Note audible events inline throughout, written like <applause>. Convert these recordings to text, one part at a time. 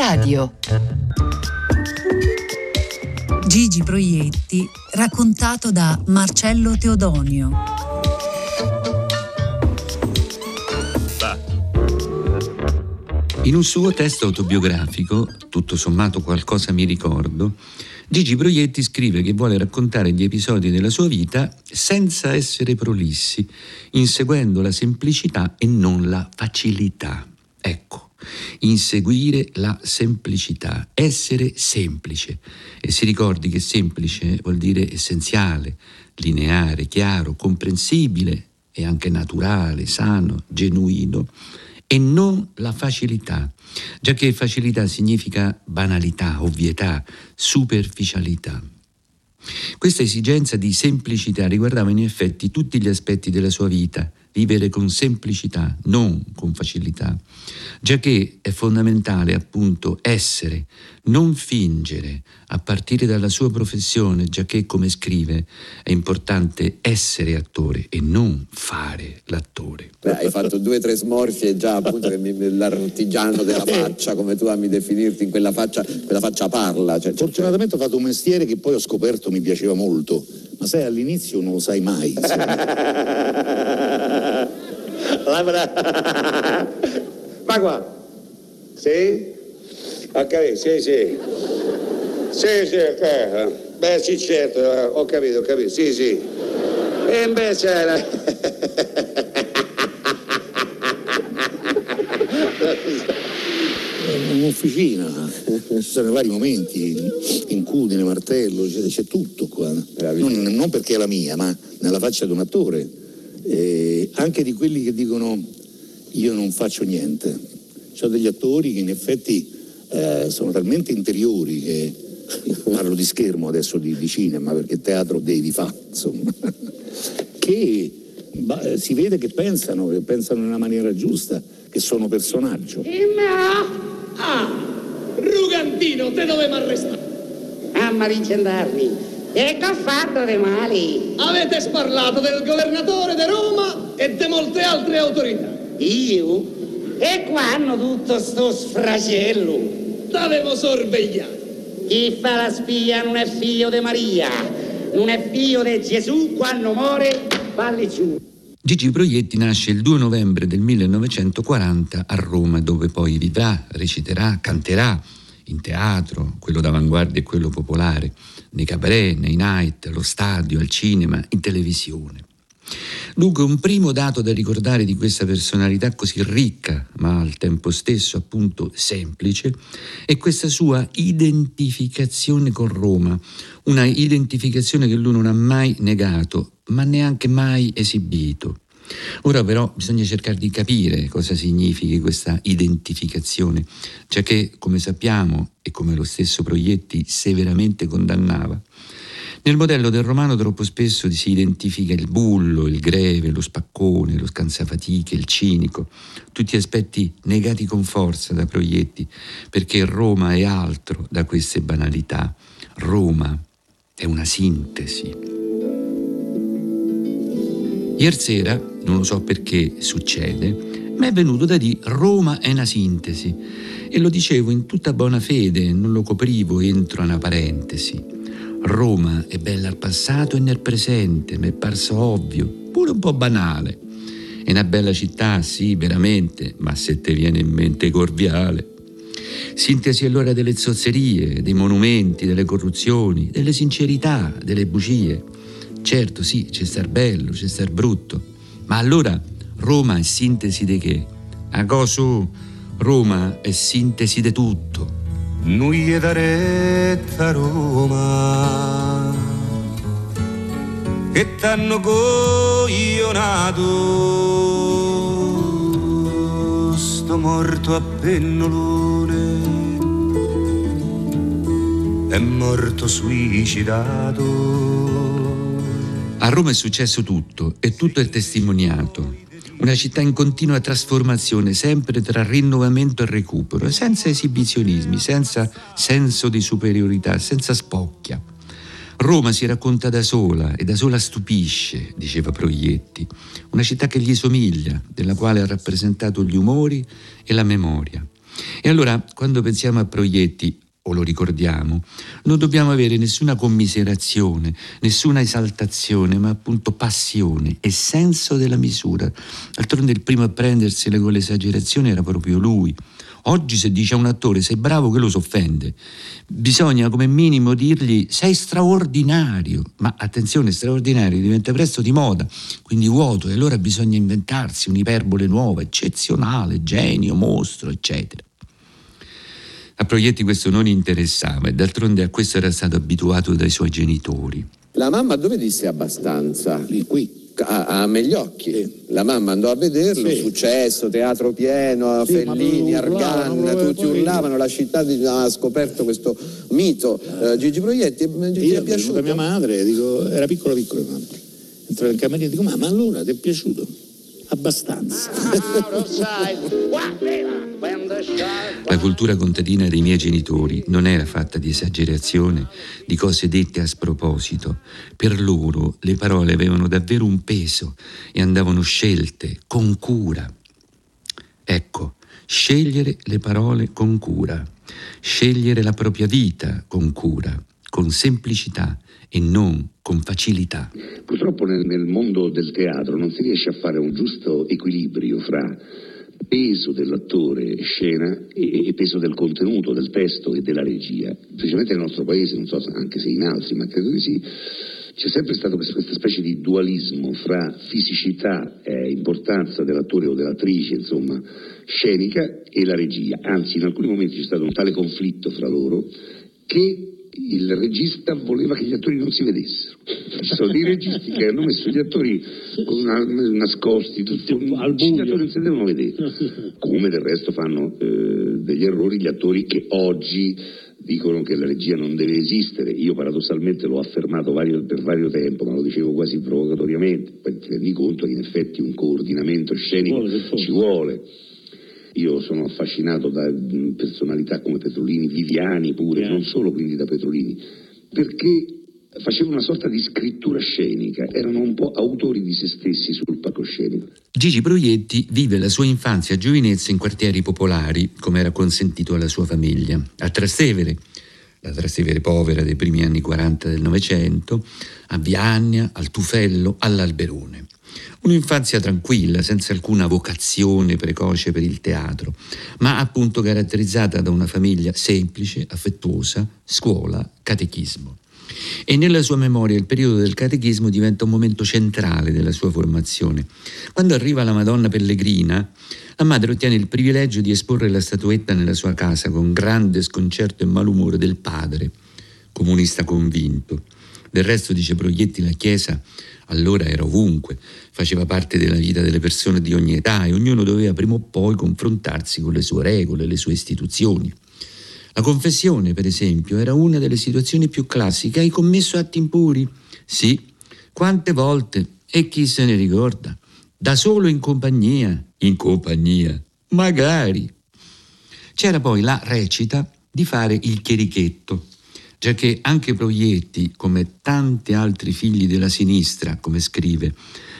Radio. Gigi Proietti, raccontato da Marcello Teodonio. In un suo testo autobiografico, tutto sommato qualcosa mi ricordo, Gigi Proietti scrive che vuole raccontare gli episodi della sua vita senza essere prolissi, inseguendo la semplicità e non la facilità. Ecco, inseguire la semplicità, essere semplice. E si ricordi che semplice vuol dire essenziale, lineare, chiaro, comprensibile e anche naturale, sano, genuino, e non la facilità, già che facilità significa banalità, ovvietà, superficialità. Questa esigenza di semplicità riguardava in effetti tutti gli aspetti della sua vita, vivere con semplicità, non con facilità, già che è fondamentale appunto essere, non fingere, a partire dalla sua professione, già che come scrive è importante essere attore e non fare l'attore. Beh, hai fatto due o tre smorfie già appunto che mi, l'artigiano della faccia, come tu ami definirti, in quella faccia, quella faccia parla. Cioè, Fortunatamente cioè... ho fatto un mestiere che poi ho scoperto mi piaceva molto, ma sai all'inizio non lo sai mai. <laughs> Ma qua? Sì? Ho capito, sì, sì. Sì, sì, ok. Beh, sì, certo, ho capito, ho capito, sì, sì. E invece era... un'officina, ci sono vari momenti, incudine, martello, c'è, c'è tutto qua. Non, non, perché è la mia, ma nella faccia di un attore. Eh, anche di quelli che dicono io non faccio niente. Ho degli attori che in effetti eh, sono talmente interiori che <laughs> parlo di schermo adesso di, di cinema perché teatro devi fare, insomma, <laughs> che bah, si vede che pensano, che pensano in una maniera giusta, che sono personaggio. Ah, Rugantino, te dovevamo arrestare. Ah, ma i gendarmi, e che ho fatto di male? Avete sparlato del governatore di Roma e di molte altre autorità. Io? E qua hanno tutto sto sfracello. T'avevo sorvegliato. Chi fa la spia non è figlio di Maria, non è figlio di Gesù, quando muore, falli giù. Gigi Proietti nasce il 2 novembre del 1940 a Roma, dove poi vivrà, reciterà, canterà in teatro, quello d'avanguardia e quello popolare, nei cabaret, nei night, allo stadio, al cinema, in televisione. Dunque un primo dato da ricordare di questa personalità così ricca, ma al tempo stesso appunto semplice, è questa sua identificazione con Roma, una identificazione che lui non ha mai negato, ma neanche mai esibito. Ora però bisogna cercare di capire cosa significhi questa identificazione, già che, come sappiamo e come lo stesso Proietti severamente condannava, nel modello del romano troppo spesso si identifica il bullo, il greve, lo spaccone, lo scansafatiche, il cinico, tutti aspetti negati con forza da Proietti, perché Roma è altro da queste banalità. Roma è una sintesi. Ieri sera, non lo so perché succede, mi è venuto da dire Roma è una sintesi e lo dicevo in tutta buona fede, non lo coprivo entro una parentesi. Roma è bella al passato e nel presente, mi è parso ovvio, pure un po' banale. È una bella città, sì, veramente, ma se ti viene in mente Corviale. Sintesi allora delle zozzerie, dei monumenti, delle corruzioni, delle sincerità, delle bugie. Certo, sì, c'è star bello, c'è star brutto, ma allora Roma è sintesi di che? A cosu, Roma è sintesi di tutto. Noi è da retta Roma che t'hanno coglionato sto morto a pennolone è morto suicidato a Roma è successo tutto e tutto è testimoniato una città in continua trasformazione, sempre tra rinnovamento e recupero, senza esibizionismi, senza senso di superiorità, senza spocchia. Roma si racconta da sola e da sola stupisce, diceva Proietti, una città che gli somiglia, della quale ha rappresentato gli umori e la memoria. E allora, quando pensiamo a Proietti, o lo ricordiamo, non dobbiamo avere nessuna commiserazione, nessuna esaltazione, ma appunto passione e senso della misura. D'altronde il primo a prendersele con l'esagerazione era proprio lui. Oggi se dice a un attore sei bravo che lo si offende. Bisogna come minimo dirgli sei straordinario, ma attenzione, straordinario diventa presto di moda, quindi vuoto e allora bisogna inventarsi un'iperbole nuova, eccezionale, genio, mostro, eccetera. A Proietti questo non interessava e d'altronde a questo era stato abituato dai suoi genitori. La mamma dove disse abbastanza? Lì, qui. A, a Megliocchi. La mamma andò a vederlo, sì. successo, teatro pieno, sì, Fellini, Argan, tutti urlavano, la città ha scoperto questo mito. Uh, Gigi Proietti, Gigi Io, è piaciuto? mia madre, dico, era piccola piccola mamma. Entra nel camerino e dico, ma, ma allora ti è piaciuto? Abbastanza. La cultura contadina dei miei genitori non era fatta di esagerazione, di cose dette a sproposito. Per loro le parole avevano davvero un peso e andavano scelte con cura. Ecco, scegliere le parole con cura, scegliere la propria vita con cura, con semplicità e non con facilità. Purtroppo nel, nel mondo del teatro non si riesce a fare un giusto equilibrio fra peso dell'attore scena e, e, peso del contenuto, del testo e della regia. Specialmente nel nostro paese, non so anche se in altri, ma credo di sì, c'è sempre stato questa specie di dualismo fra fisicità e importanza dell'attore o dell'attrice, insomma, scenica e la regia. Anzi, in alcuni momenti c'è stato un tale conflitto fra loro che il regista voleva che gli attori non si vedessero. Ci sono dei registi che hanno messo gli attori una, nascosti, tutti, al buio. gli attori non si devono vedere. Come del resto fanno eh, degli errori gli attori che oggi dicono che la regia non deve esistere. Io paradossalmente l'ho affermato vario, per vario tempo, ma lo dicevo quasi provocatoriamente. Poi ti rendi conto che in effetti un coordinamento scenico ci vuole. Io sono affascinato da mm, personalità come Petrolini, Viviani pure, non solo quindi da Petrolini, perché facevano una sorta di scrittura scenica, erano un po' autori di se stessi sul palcoscenico. Gigi Proietti vive la sua infanzia e giovinezza in quartieri popolari, come era consentito alla sua famiglia, a Trastevere, la Trastevere povera dei primi anni 40 del Novecento, a Viagna, al Tufello, all'Alberone. Un'infanzia tranquilla, senza alcuna vocazione precoce per il teatro, ma appunto caratterizzata da una famiglia semplice, affettuosa, scuola, catechismo. E nella sua memoria il periodo del catechismo diventa un momento centrale della sua formazione. Quando arriva la Madonna Pellegrina, la madre ottiene il privilegio di esporre la statuetta nella sua casa con grande sconcerto e malumore del padre, comunista convinto. Del resto, dice Proietti, la Chiesa allora era ovunque, faceva parte della vita delle persone di ogni età e ognuno doveva prima o poi confrontarsi con le sue regole, le sue istituzioni. La confessione, per esempio, era una delle situazioni più classiche. Hai commesso atti impuri? Sì. Quante volte? E chi se ne ricorda? Da solo in compagnia? In compagnia? Magari. C'era poi la recita di fare il chierichetto già che anche Proietti, come tanti altri figli della sinistra, come scrive,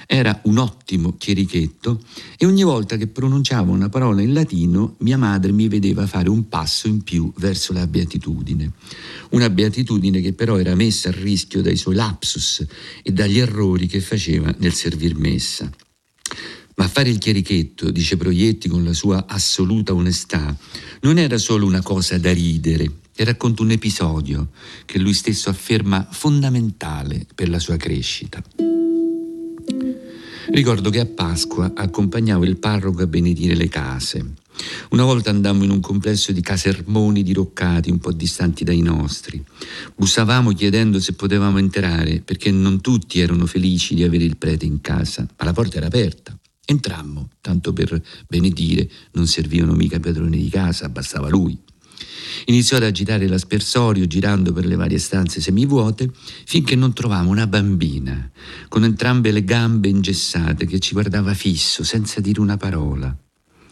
era un ottimo chierichetto e ogni volta che pronunciavo una parola in latino mia madre mi vedeva fare un passo in più verso la beatitudine. Una beatitudine che però era messa a rischio dai suoi lapsus e dagli errori che faceva nel servir messa. Ma fare il chierichetto, dice Proietti con la sua assoluta onestà, non era solo una cosa da ridere, e racconta un episodio che lui stesso afferma fondamentale per la sua crescita. Ricordo che a Pasqua accompagnavo il parroco a benedire le case. Una volta andammo in un complesso di casermoni diroccati un po' distanti dai nostri. Bussavamo chiedendo se potevamo entrare perché non tutti erano felici di avere il prete in casa, ma la porta era aperta. Entrammo, tanto per benedire, non servivano mica padroni di casa, bastava lui. Iniziò ad agitare l'aspersorio girando per le varie stanze semivuote finché non trovavo una bambina con entrambe le gambe ingessate che ci guardava fisso senza dire una parola.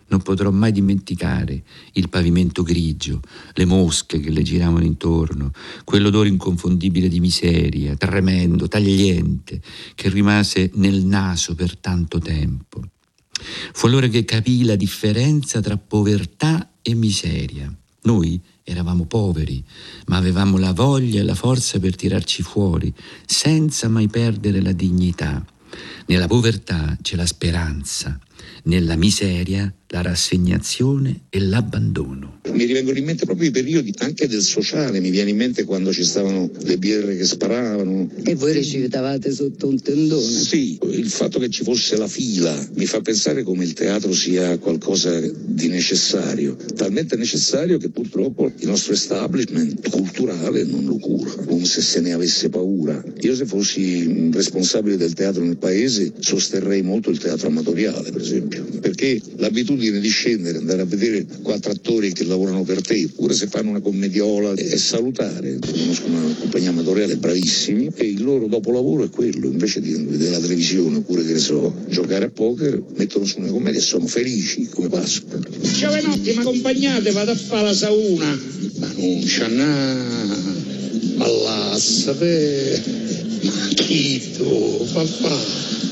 Non potrò mai dimenticare il pavimento grigio, le mosche che le giravano intorno, quell'odore inconfondibile di miseria, tremendo, tagliente, che rimase nel naso per tanto tempo. Fu allora che capii la differenza tra povertà e miseria. Noi eravamo poveri, ma avevamo la voglia e la forza per tirarci fuori, senza mai perdere la dignità. Nella povertà c'è la speranza, nella miseria la rassegnazione e l'abbandono. Mi rivengono in mente proprio i periodi anche del sociale, mi viene in mente quando ci stavano le birre che sparavano. E voi recitavate sotto un tendone? Sì, il fatto che ci fosse la fila mi fa pensare come il teatro sia qualcosa di necessario, talmente necessario che purtroppo il nostro establishment culturale non lo cura, come se se ne avesse paura. Io se fossi responsabile del teatro nel paese sosterrei molto il teatro amatoriale, per esempio, perché l'abitudine l'abitudine di scendere, andare a vedere quattro attori che lavorano per te, pure se fanno una commediola, è salutare. Conosco una compagnia amatoriale bravissimi e il loro dopolavoro è quello, invece di vedere la televisione oppure che ne so, giocare a poker, mettono su una commedia e sono felici come Pasqua. Giovanotti, ma accompagnate, vado a fare la sauna. Ma non c'ha na... Ma lassa, ma chi tu, papà?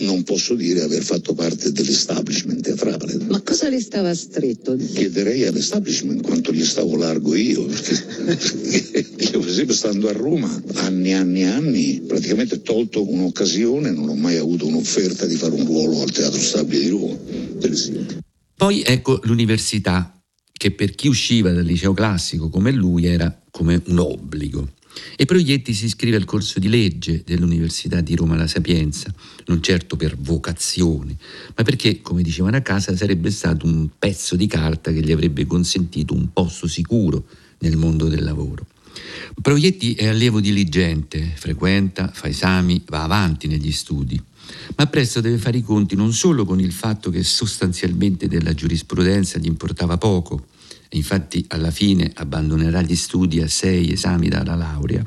Non posso dire aver fatto parte dell'establishment teatrale. Ma cosa le stava stretto? Chiederei all'establishment quanto gli stavo largo io, perché <laughs> io per esempio stando a Roma anni e anni e anni, praticamente tolto un'occasione, non ho mai avuto un'offerta di fare un ruolo al Teatro Stabile di Roma, per esempio. Poi ecco l'università, che per chi usciva dal liceo classico come lui era come un obbligo. E Proietti si iscrive al corso di legge dell'Università di Roma La Sapienza, non certo per vocazione, ma perché, come dicevano a casa, sarebbe stato un pezzo di carta che gli avrebbe consentito un posto sicuro nel mondo del lavoro. Proietti è allievo diligente, frequenta, fa esami, va avanti negli studi, ma presto deve fare i conti non solo con il fatto che sostanzialmente della giurisprudenza gli importava poco, infatti alla fine abbandonerà gli studi a sei esami dalla laurea,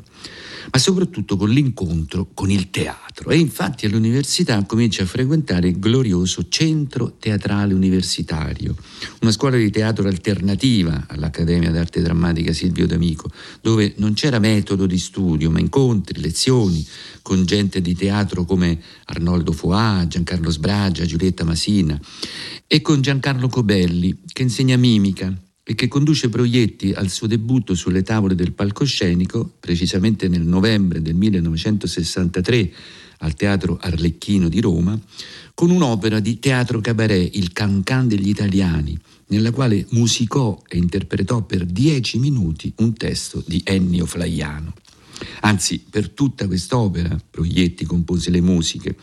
ma soprattutto con l'incontro con il teatro. E infatti all'università comincia a frequentare il glorioso Centro Teatrale Universitario, una scuola di teatro alternativa all'Accademia d'Arte Drammatica Silvio D'Amico, dove non c'era metodo di studio, ma incontri, lezioni con gente di teatro come Arnoldo Foà, Giancarlo Sbragia, Giulietta Masina e con Giancarlo Cobelli, che insegna mimica e che conduce Proietti al suo debutto sulle tavole del palcoscenico, precisamente nel novembre del 1963 al Teatro Arlecchino di Roma, con un'opera di teatro cabaret, Il Cancan degli Italiani, nella quale musicò e interpretò per dieci minuti un testo di Ennio Flaiano. Anzi, per tutta quest'opera Proietti compose le musiche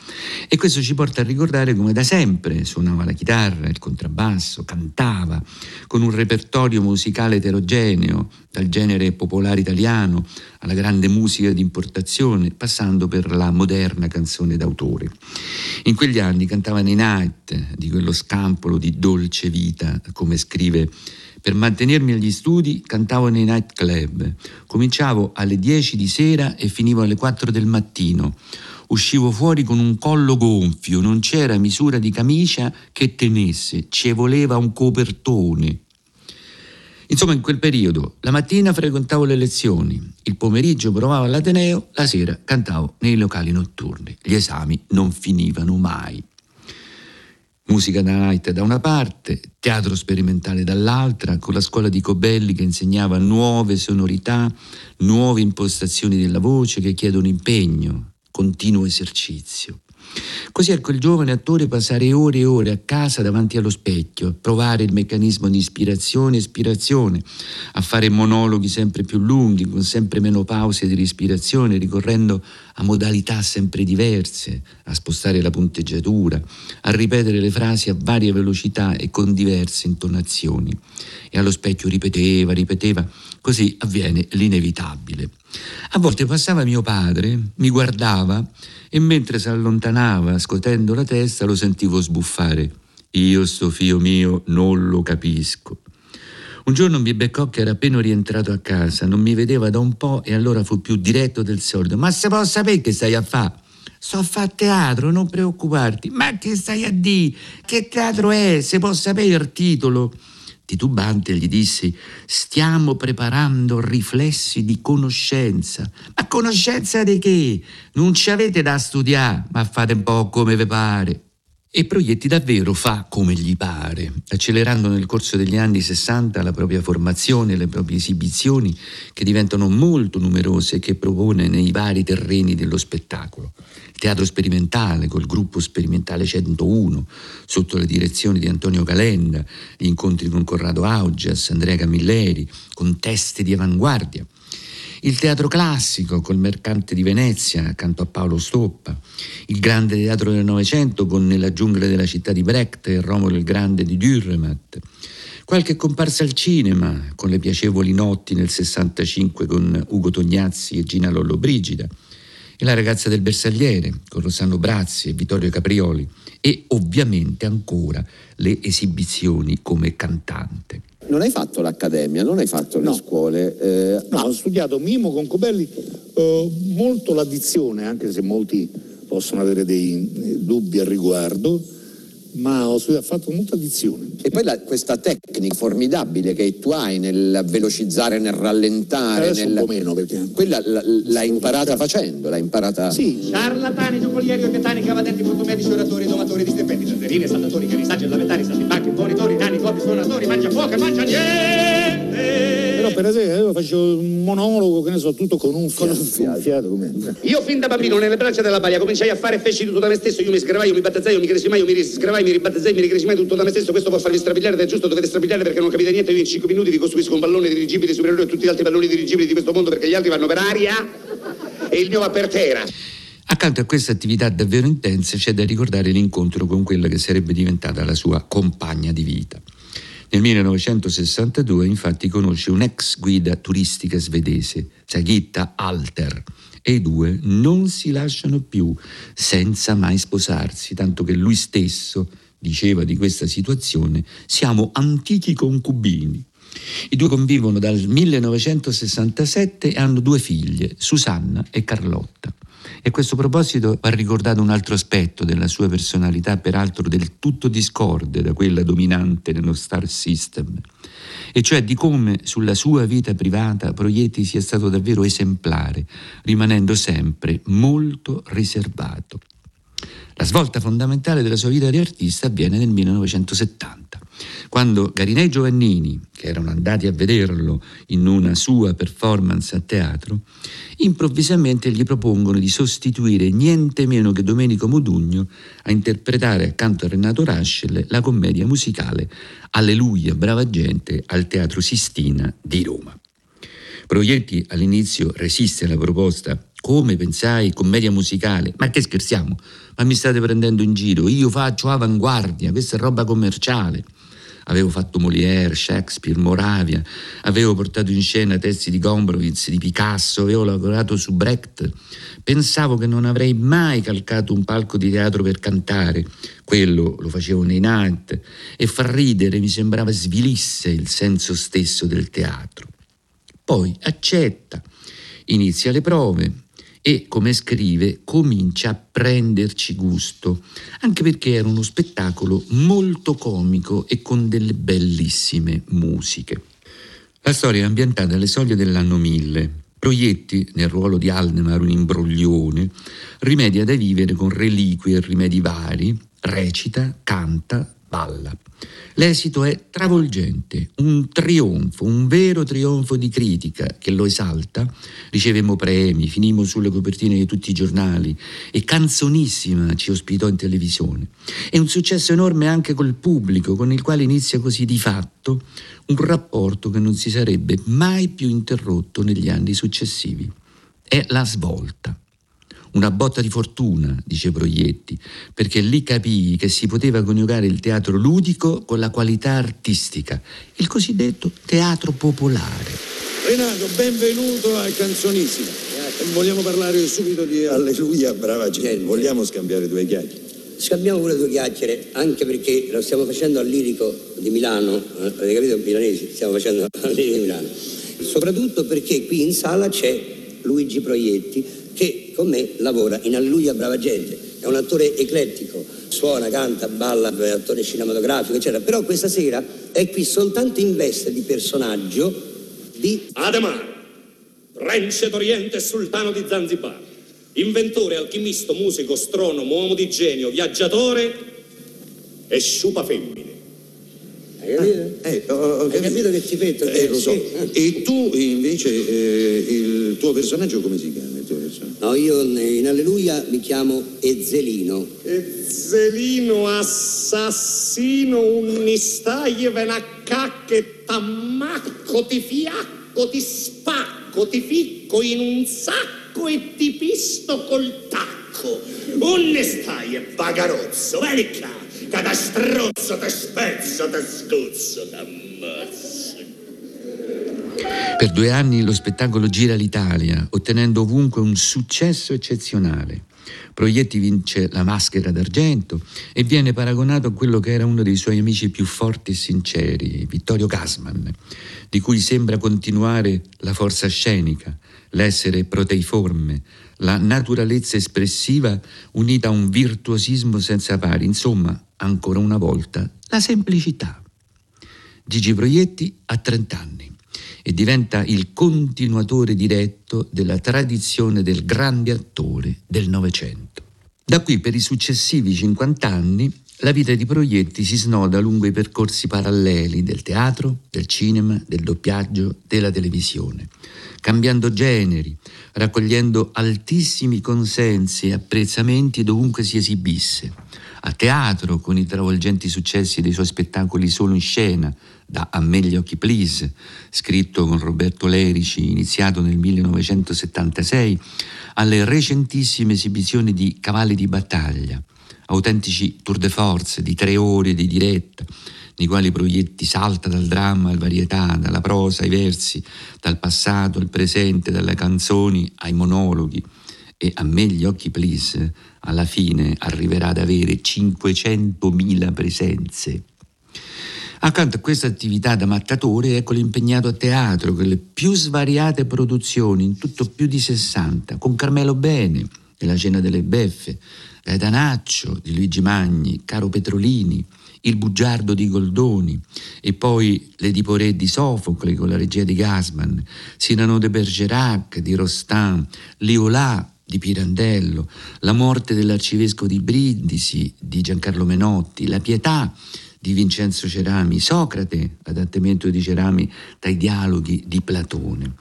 e questo ci porta a ricordare come da sempre suonava la chitarra, il contrabbasso, cantava, con un repertorio musicale eterogeneo, dal genere popolare italiano alla grande musica di importazione, passando per la moderna canzone d'autore. In quegli anni cantava nei night di quello scampolo di dolce vita, come scrive per mantenermi agli studi cantavo nei nightclub. Cominciavo alle 10 di sera e finivo alle 4 del mattino. Uscivo fuori con un collo gonfio, non c'era misura di camicia che tenesse, ci voleva un copertone. Insomma, in quel periodo, la mattina frequentavo le lezioni, il pomeriggio provavo all'Ateneo, la sera cantavo nei locali notturni. Gli esami non finivano mai. Musica da night da una parte, teatro sperimentale dall'altra, con la scuola di Cobelli che insegnava nuove sonorità, nuove impostazioni della voce che chiedono impegno, continuo esercizio. Così ecco il giovane attore passare ore e ore a casa davanti allo specchio, a provare il meccanismo di ispirazione e espirazione, a fare monologhi sempre più lunghi, con sempre meno pause di respirazione, ricorrendo a modalità sempre diverse, a spostare la punteggiatura, a ripetere le frasi a varia velocità e con diverse intonazioni. E allo specchio ripeteva, ripeteva, così avviene l'inevitabile. A volte passava mio padre, mi guardava e mentre si allontanava scotendo la testa lo sentivo sbuffare. Io sto figlio mio non lo capisco. Un giorno mi beccò che era appena rientrato a casa, non mi vedeva da un po' e allora fu più diretto del solito. Ma se posso sapere che stai a fare? sto a fare teatro, non preoccuparti. Ma che stai a dire? Che teatro è? Se può sapere il titolo? Titubante gli dissi, stiamo preparando riflessi di conoscenza. Ma conoscenza di che? Non ci avete da studiare, ma fate un po' come vi pare. E Proietti davvero fa come gli pare, accelerando nel corso degli anni 60 la propria formazione, le proprie esibizioni, che diventano molto numerose e che propone nei vari terreni dello spettacolo. Il teatro sperimentale col gruppo sperimentale 101, sotto la direzione di Antonio Calenda, gli incontri con Corrado Augias, Andrea Camilleri, con teste di avanguardia il teatro classico col Mercante di Venezia accanto a Paolo Stoppa, il grande teatro del Novecento con Nella giungla della città di Brecht e Romolo il Grande di Dürremat, qualche comparsa al cinema con le piacevoli notti nel 65 con Ugo Tognazzi e Gina Lollobrigida, e La ragazza del bersagliere con Rossano Brazzi e Vittorio Caprioli. E ovviamente ancora le esibizioni come cantante. Non hai fatto l'accademia, non hai fatto le No. scuole. eh, No, ho studiato mimo con Cobelli, eh, molto l'addizione, anche se molti possono avere dei eh, dubbi al riguardo, ma ho studiato, fatto molta addizione. E poi la- questa tecnica formidabile che tu hai nel velocizzare, nel rallentare, Adesso nel... un po' meno perché... quella l- l'hai imparata facendo, l'hai imparata... Sì, Ciarlatani, giocolieri, orchettani, cavadenti, fotomedici, oratori, domatori di stipendi, zanzerini, saltatori, canisaggi, lamentari, saltimbanchi, bonitori, suonatori, mangia fuoco e mangia niente! però per esempio io facevo un monologo, che ne so, tutto con un fiato. Con un fiato come... Io fin da bambino nelle braccia della balia cominciai a fare e feci tutto da me stesso, io mi sgravai, io mi battezzai, io mi cresimai, io mi risgravai, mi ribattezzai, mi ricresimai tutto da me stesso, questo può farvi strapigliare ed è giusto, dovete strapigliare perché non capite niente, io in 5 minuti vi costruisco un pallone dirigibile superiore a tutti gli altri palloni dirigibili di questo mondo perché gli altri vanno per aria e il mio va per terra. Accanto a questa attività davvero intensa c'è da ricordare l'incontro con quella che sarebbe diventata la sua compagna di vita. Nel 1962 infatti conosce un'ex guida turistica svedese, Sagitta Alter, e i due non si lasciano più senza mai sposarsi, tanto che lui stesso diceva di questa situazione siamo antichi concubini. I due convivono dal 1967 e hanno due figlie, Susanna e Carlotta. E a questo proposito va ricordato un altro aspetto della sua personalità, peraltro del tutto discorde da quella dominante nello Star System, e cioè di come sulla sua vita privata Proietti sia stato davvero esemplare, rimanendo sempre molto riservato. La svolta fondamentale della sua vita di artista avviene nel 1970, quando Garinei Giovannini, che erano andati a vederlo in una sua performance a teatro, improvvisamente gli propongono di sostituire niente meno che Domenico Modugno a interpretare accanto a Renato Raschel la commedia musicale Alleluia, brava gente al Teatro Sistina di Roma. Proietti all'inizio resiste alla proposta. Come pensai, commedia musicale? Ma che scherziamo? Ma mi state prendendo in giro? Io faccio avanguardia, questa è roba commerciale. Avevo fatto Molière, Shakespeare, Moravia, avevo portato in scena testi di Gombrowicz, di Picasso, avevo lavorato su Brecht. Pensavo che non avrei mai calcato un palco di teatro per cantare, quello lo facevo nei night, e far ridere mi sembrava svilisse il senso stesso del teatro. Poi accetta, inizia le prove e, come scrive, comincia a prenderci gusto, anche perché era uno spettacolo molto comico e con delle bellissime musiche. La storia è ambientata alle soglie dell'anno 1000. Proietti, nel ruolo di Aldemar, un imbroglione, rimedia da vivere con reliquie e rimedi vari, recita, canta, balla. L'esito è travolgente, un trionfo, un vero trionfo di critica che lo esalta. Ricevemmo premi, finimmo sulle copertine di tutti i giornali e Canzonissima ci ospitò in televisione. È un successo enorme anche col pubblico, con il quale inizia così di fatto un rapporto che non si sarebbe mai più interrotto negli anni successivi. È la svolta. Una botta di fortuna, dice Proietti, perché lì capii che si poteva coniugare il teatro ludico con la qualità artistica, il cosiddetto teatro popolare. Renato, benvenuto a Canzonissima. Vogliamo parlare subito di Alleluia, brava gente. Vogliamo scambiare due chiacchiere. Scambiamo pure due chiacchiere, anche perché lo stiamo facendo al Lirico di Milano, eh, avete capito milanesi? Stiamo facendo al Lirico di Milano. Soprattutto perché qui in sala c'è Luigi Proietti che con me lavora in Alleluia Brava Gente, è un attore eclettico, suona, canta, balla, è attore cinematografico, eccetera, però questa sera è qui soltanto in veste di personaggio di... Ademar, Rence d'Oriente e sultano di Zanzibar, inventore, alchimisto, musico, astronomo, uomo di genio, viaggiatore e sciupa femmine. Hai capito? Eh, ho, ho Hai capito che ti petto? Eh, lo so. E tu invece eh, il tuo personaggio come si chiama? Il tuo personaggio? No, io in Alleluia mi chiamo Ezzelino. Zelino assassino, un nistaglie, venacacche, tammacco, ti fiacco, ti spacco, ti ficco in un sacco e ti pisto col tacco. Un nistaglie, bagarozzo, vieni qua, che da strozzo, te spezzo, te scuzzo, t'ammazzo. Per due anni lo spettacolo gira l'Italia, ottenendo ovunque un successo eccezionale. Proietti vince la maschera d'argento e viene paragonato a quello che era uno dei suoi amici più forti e sinceri, Vittorio Gassman, di cui sembra continuare la forza scenica, l'essere proteiforme, la naturalezza espressiva unita a un virtuosismo senza pari, insomma, ancora una volta, la semplicità. Gigi Proietti ha 30 anni e diventa il continuatore diretto della tradizione del grande attore del Novecento. Da qui per i successivi 50 anni la vita di Proietti si snoda lungo i percorsi paralleli del teatro, del cinema, del doppiaggio, della televisione, cambiando generi, raccogliendo altissimi consensi e apprezzamenti dovunque si esibisse. A teatro, con i travolgenti successi dei suoi spettacoli solo in scena, da A me gli occhi please, scritto con Roberto Lerici, iniziato nel 1976, alle recentissime esibizioni di Cavalli di battaglia, autentici tour de force di tre ore di diretta, nei quali Proietti salta dal dramma al varietà, dalla prosa ai versi, dal passato al presente, dalle canzoni ai monologhi. E a me gli occhi please, alla fine arriverà ad avere 500.000 presenze. Accanto a questa attività da mattatore, eccolo impegnato a teatro con le più svariate produzioni, in tutto più di 60, con Carmelo Bene, nella Cena delle Beffe, Gaetanaccio di Luigi Magni, Caro Petrolini, Il bugiardo di Goldoni e poi L'Ediporé di Sofocle con la regia di Gasman, Cyrano de Bergerac di Rostand, Liolà di Pirandello, La morte dell'arcivescovo di Brindisi di Giancarlo Menotti, La pietà di Vincenzo Cerami, Socrate, adattamento di Cerami dai dialoghi di Platone.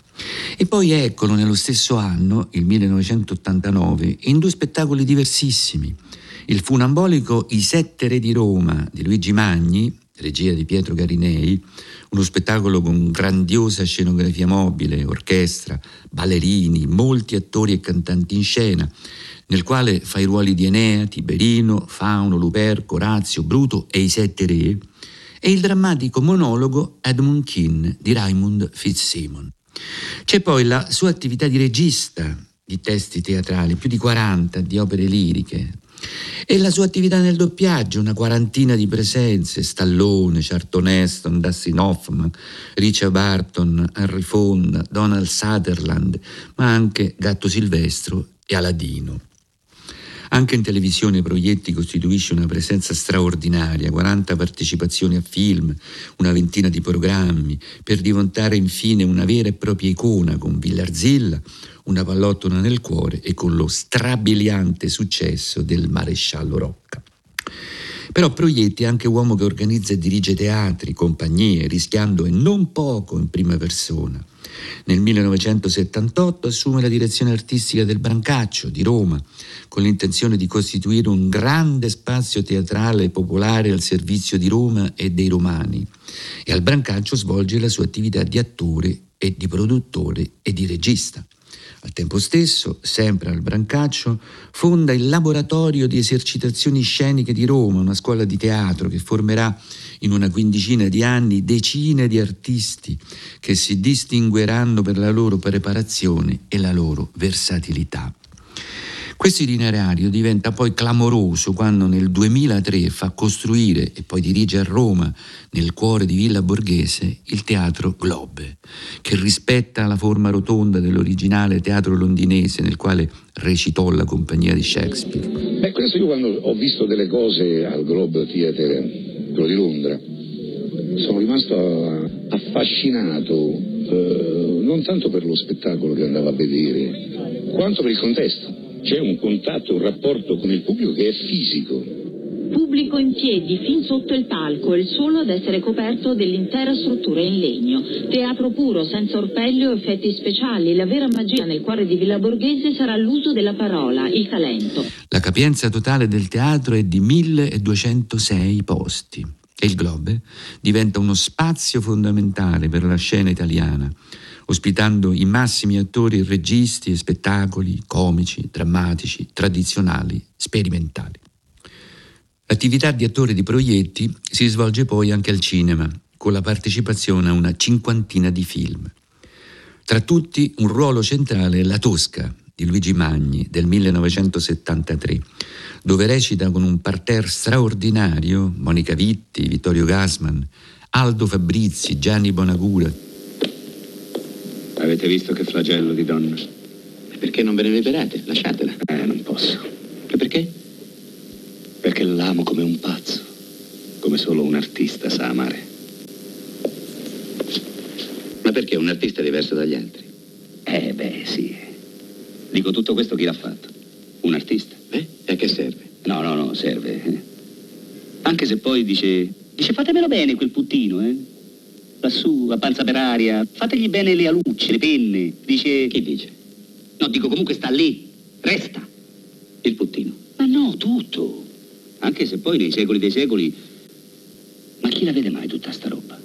E poi eccolo nello stesso anno, il 1989, in due spettacoli diversissimi. Il funambolico I Sette Re di Roma di Luigi Magni, regia di Pietro Garinei, uno spettacolo con grandiosa scenografia mobile, orchestra, ballerini, molti attori e cantanti in scena, nel quale fa i ruoli di Enea, Tiberino, Fauno, Luperco, Orazio, Bruto e i Sette Re, e il drammatico monologo Edmund Keane di Raymond Fitzsimon. C'è poi la sua attività di regista di testi teatrali, più di 40 di opere liriche, e la sua attività nel doppiaggio, una quarantina di presenze, Stallone, Charlton Heston, Dustin Hoffman, Richard Barton, Henry Fonda, Donald Sutherland, ma anche Gatto Silvestro e Aladino. Anche in televisione Proietti costituisce una presenza straordinaria, 40 partecipazioni a film, una ventina di programmi, per diventare infine una vera e propria icona con Villarzilla, una pallottola nel cuore e con lo strabiliante successo del maresciallo Rocca. Però Proietti è anche uomo che organizza e dirige teatri, compagnie, rischiando e non poco in prima persona. Nel 1978 assume la direzione artistica del Brancaccio di Roma, con l'intenzione di costituire un grande spazio teatrale popolare al servizio di Roma e dei romani. E al Brancaccio svolge la sua attività di attore e di produttore e di regista. Al tempo stesso, sempre al Brancaccio, fonda il Laboratorio di esercitazioni sceniche di Roma, una scuola di teatro che formerà in una quindicina di anni decine di artisti che si distingueranno per la loro preparazione e la loro versatilità. Questo itinerario diventa poi clamoroso quando nel 2003 fa costruire e poi dirige a Roma, nel cuore di Villa Borghese, il teatro Globe, che rispetta la forma rotonda dell'originale teatro londinese nel quale recitò la compagnia di Shakespeare. Beh, questo io quando ho visto delle cose al Globe Theatre, quello di Londra, sono rimasto affascinato eh, non tanto per lo spettacolo che andavo a vedere, quanto per il contesto c'è un contatto, un rapporto con il pubblico che è fisico. Pubblico in piedi fin sotto il palco, il solo ad essere coperto dell'intera struttura in legno. Teatro puro, senza orpelli o effetti speciali. La vera magia nel cuore di Villa Borghese sarà l'uso della parola, il talento. La capienza totale del teatro è di 1206 posti e il Globe diventa uno spazio fondamentale per la scena italiana ospitando i massimi attori registi e spettacoli comici, drammatici, tradizionali, sperimentali. L'attività di attore di proietti si svolge poi anche al cinema, con la partecipazione a una cinquantina di film. Tra tutti un ruolo centrale è La Tosca di Luigi Magni del 1973, dove recita con un parterre straordinario Monica Vitti, Vittorio Gassman, Aldo Fabrizi, Gianni Bonagura, Avete visto che flagello di donna? Perché non ve ne liberate? Lasciatela. Eh, non posso. E perché? Perché l'amo come un pazzo, come solo un artista sa amare. Ma perché un artista è diverso dagli altri? Eh, beh, sì. Dico tutto questo chi l'ha fatto? Un artista. Eh? E a che serve? No, no, no, serve. Anche se poi dice... Dice fatemelo bene quel puttino, eh? Lassù, a panza per aria. Fategli bene le alucce, le penne. Dice... Chi dice? No, dico comunque sta lì. Resta. Il puttino. Ma no, tutto. Anche se poi nei secoli dei secoli... Ma chi la vede mai tutta sta roba?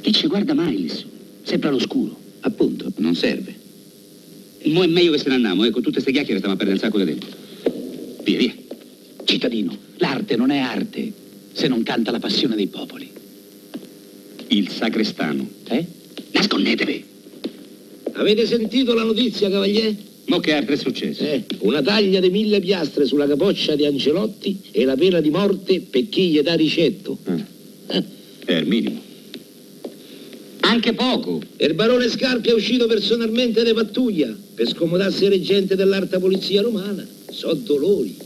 Chi ci guarda mai lassù? Sempre all'oscuro. Appunto, non serve. Mo è meglio che se ne andiamo, ecco, tutte queste chiacchiere stiamo a perdere un sacco di tempo. Via, via. Cittadino, l'arte non è arte se non canta la passione dei popoli il sacrestano. Eh? Nascondetevi! Avete sentito la notizia, cavalier? Mo che altro è successo? Eh, una taglia di mille piastre sulla capoccia di Ancelotti e la pena di morte per chi gli dà ricetto. Ah. Eh. È il minimo. Anche poco. E il barone Scarpi è uscito personalmente da pattuglia per scomodarsi il reggente dell'alta polizia romana. So dolori.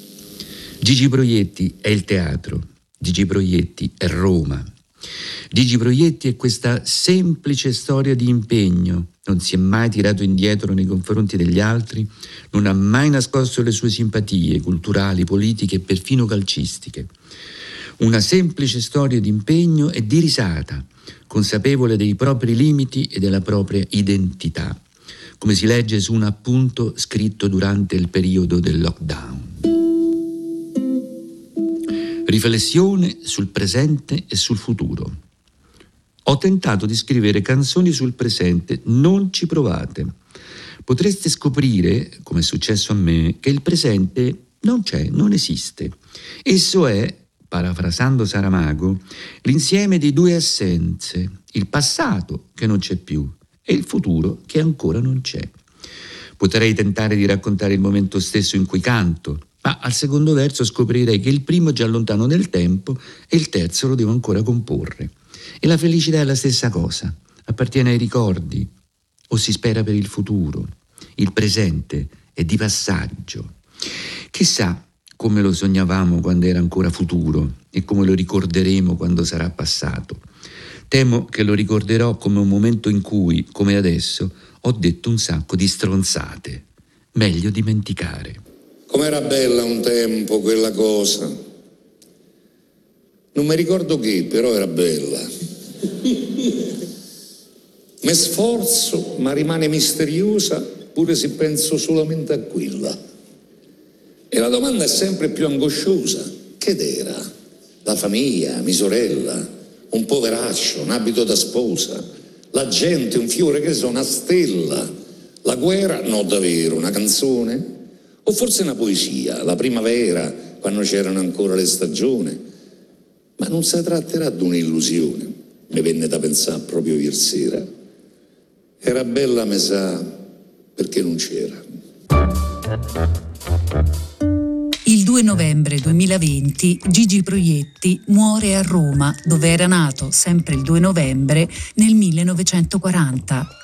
Gigi Proietti è il teatro. Gigi Proietti è Roma. Gigi Proietti è questa semplice storia di impegno, non si è mai tirato indietro nei confronti degli altri, non ha mai nascosto le sue simpatie culturali, politiche e perfino calcistiche. Una semplice storia di impegno e di risata, consapevole dei propri limiti e della propria identità, come si legge su un appunto scritto durante il periodo del lockdown. Riflessione sul presente e sul futuro. Ho tentato di scrivere canzoni sul presente, non ci provate. Potreste scoprire, come è successo a me, che il presente non c'è, non esiste. Esso è, parafrasando Saramago, l'insieme di due assenze, il passato che non c'è più e il futuro che ancora non c'è. Potrei tentare di raccontare il momento stesso in cui canto, ma al secondo verso scoprirei che il primo è già lontano nel tempo e il terzo lo devo ancora comporre. E la felicità è la stessa cosa, appartiene ai ricordi o si spera per il futuro. Il presente è di passaggio. Chissà come lo sognavamo quando era ancora futuro e come lo ricorderemo quando sarà passato. Temo che lo ricorderò come un momento in cui, come adesso, ho detto un sacco di stronzate. Meglio dimenticare. Com'era bella un tempo quella cosa. Non mi ricordo che, però era bella. Mi sforzo, ma rimane misteriosa pure se penso solamente a quella. E la domanda è sempre più angosciosa. Che era? La famiglia, mia sorella, un poveraccio, un abito da sposa, la gente, un fiore che sono, una stella, la guerra, no davvero, una canzone, o forse una poesia, la primavera, quando c'erano ancora le stagioni ma non si tratterà di un'illusione, mi venne da pensare proprio ieri sera. Era bella, me sa, perché non c'era. novembre 2020 Gigi Proietti muore a Roma, dove era nato sempre il 2 novembre nel 1940.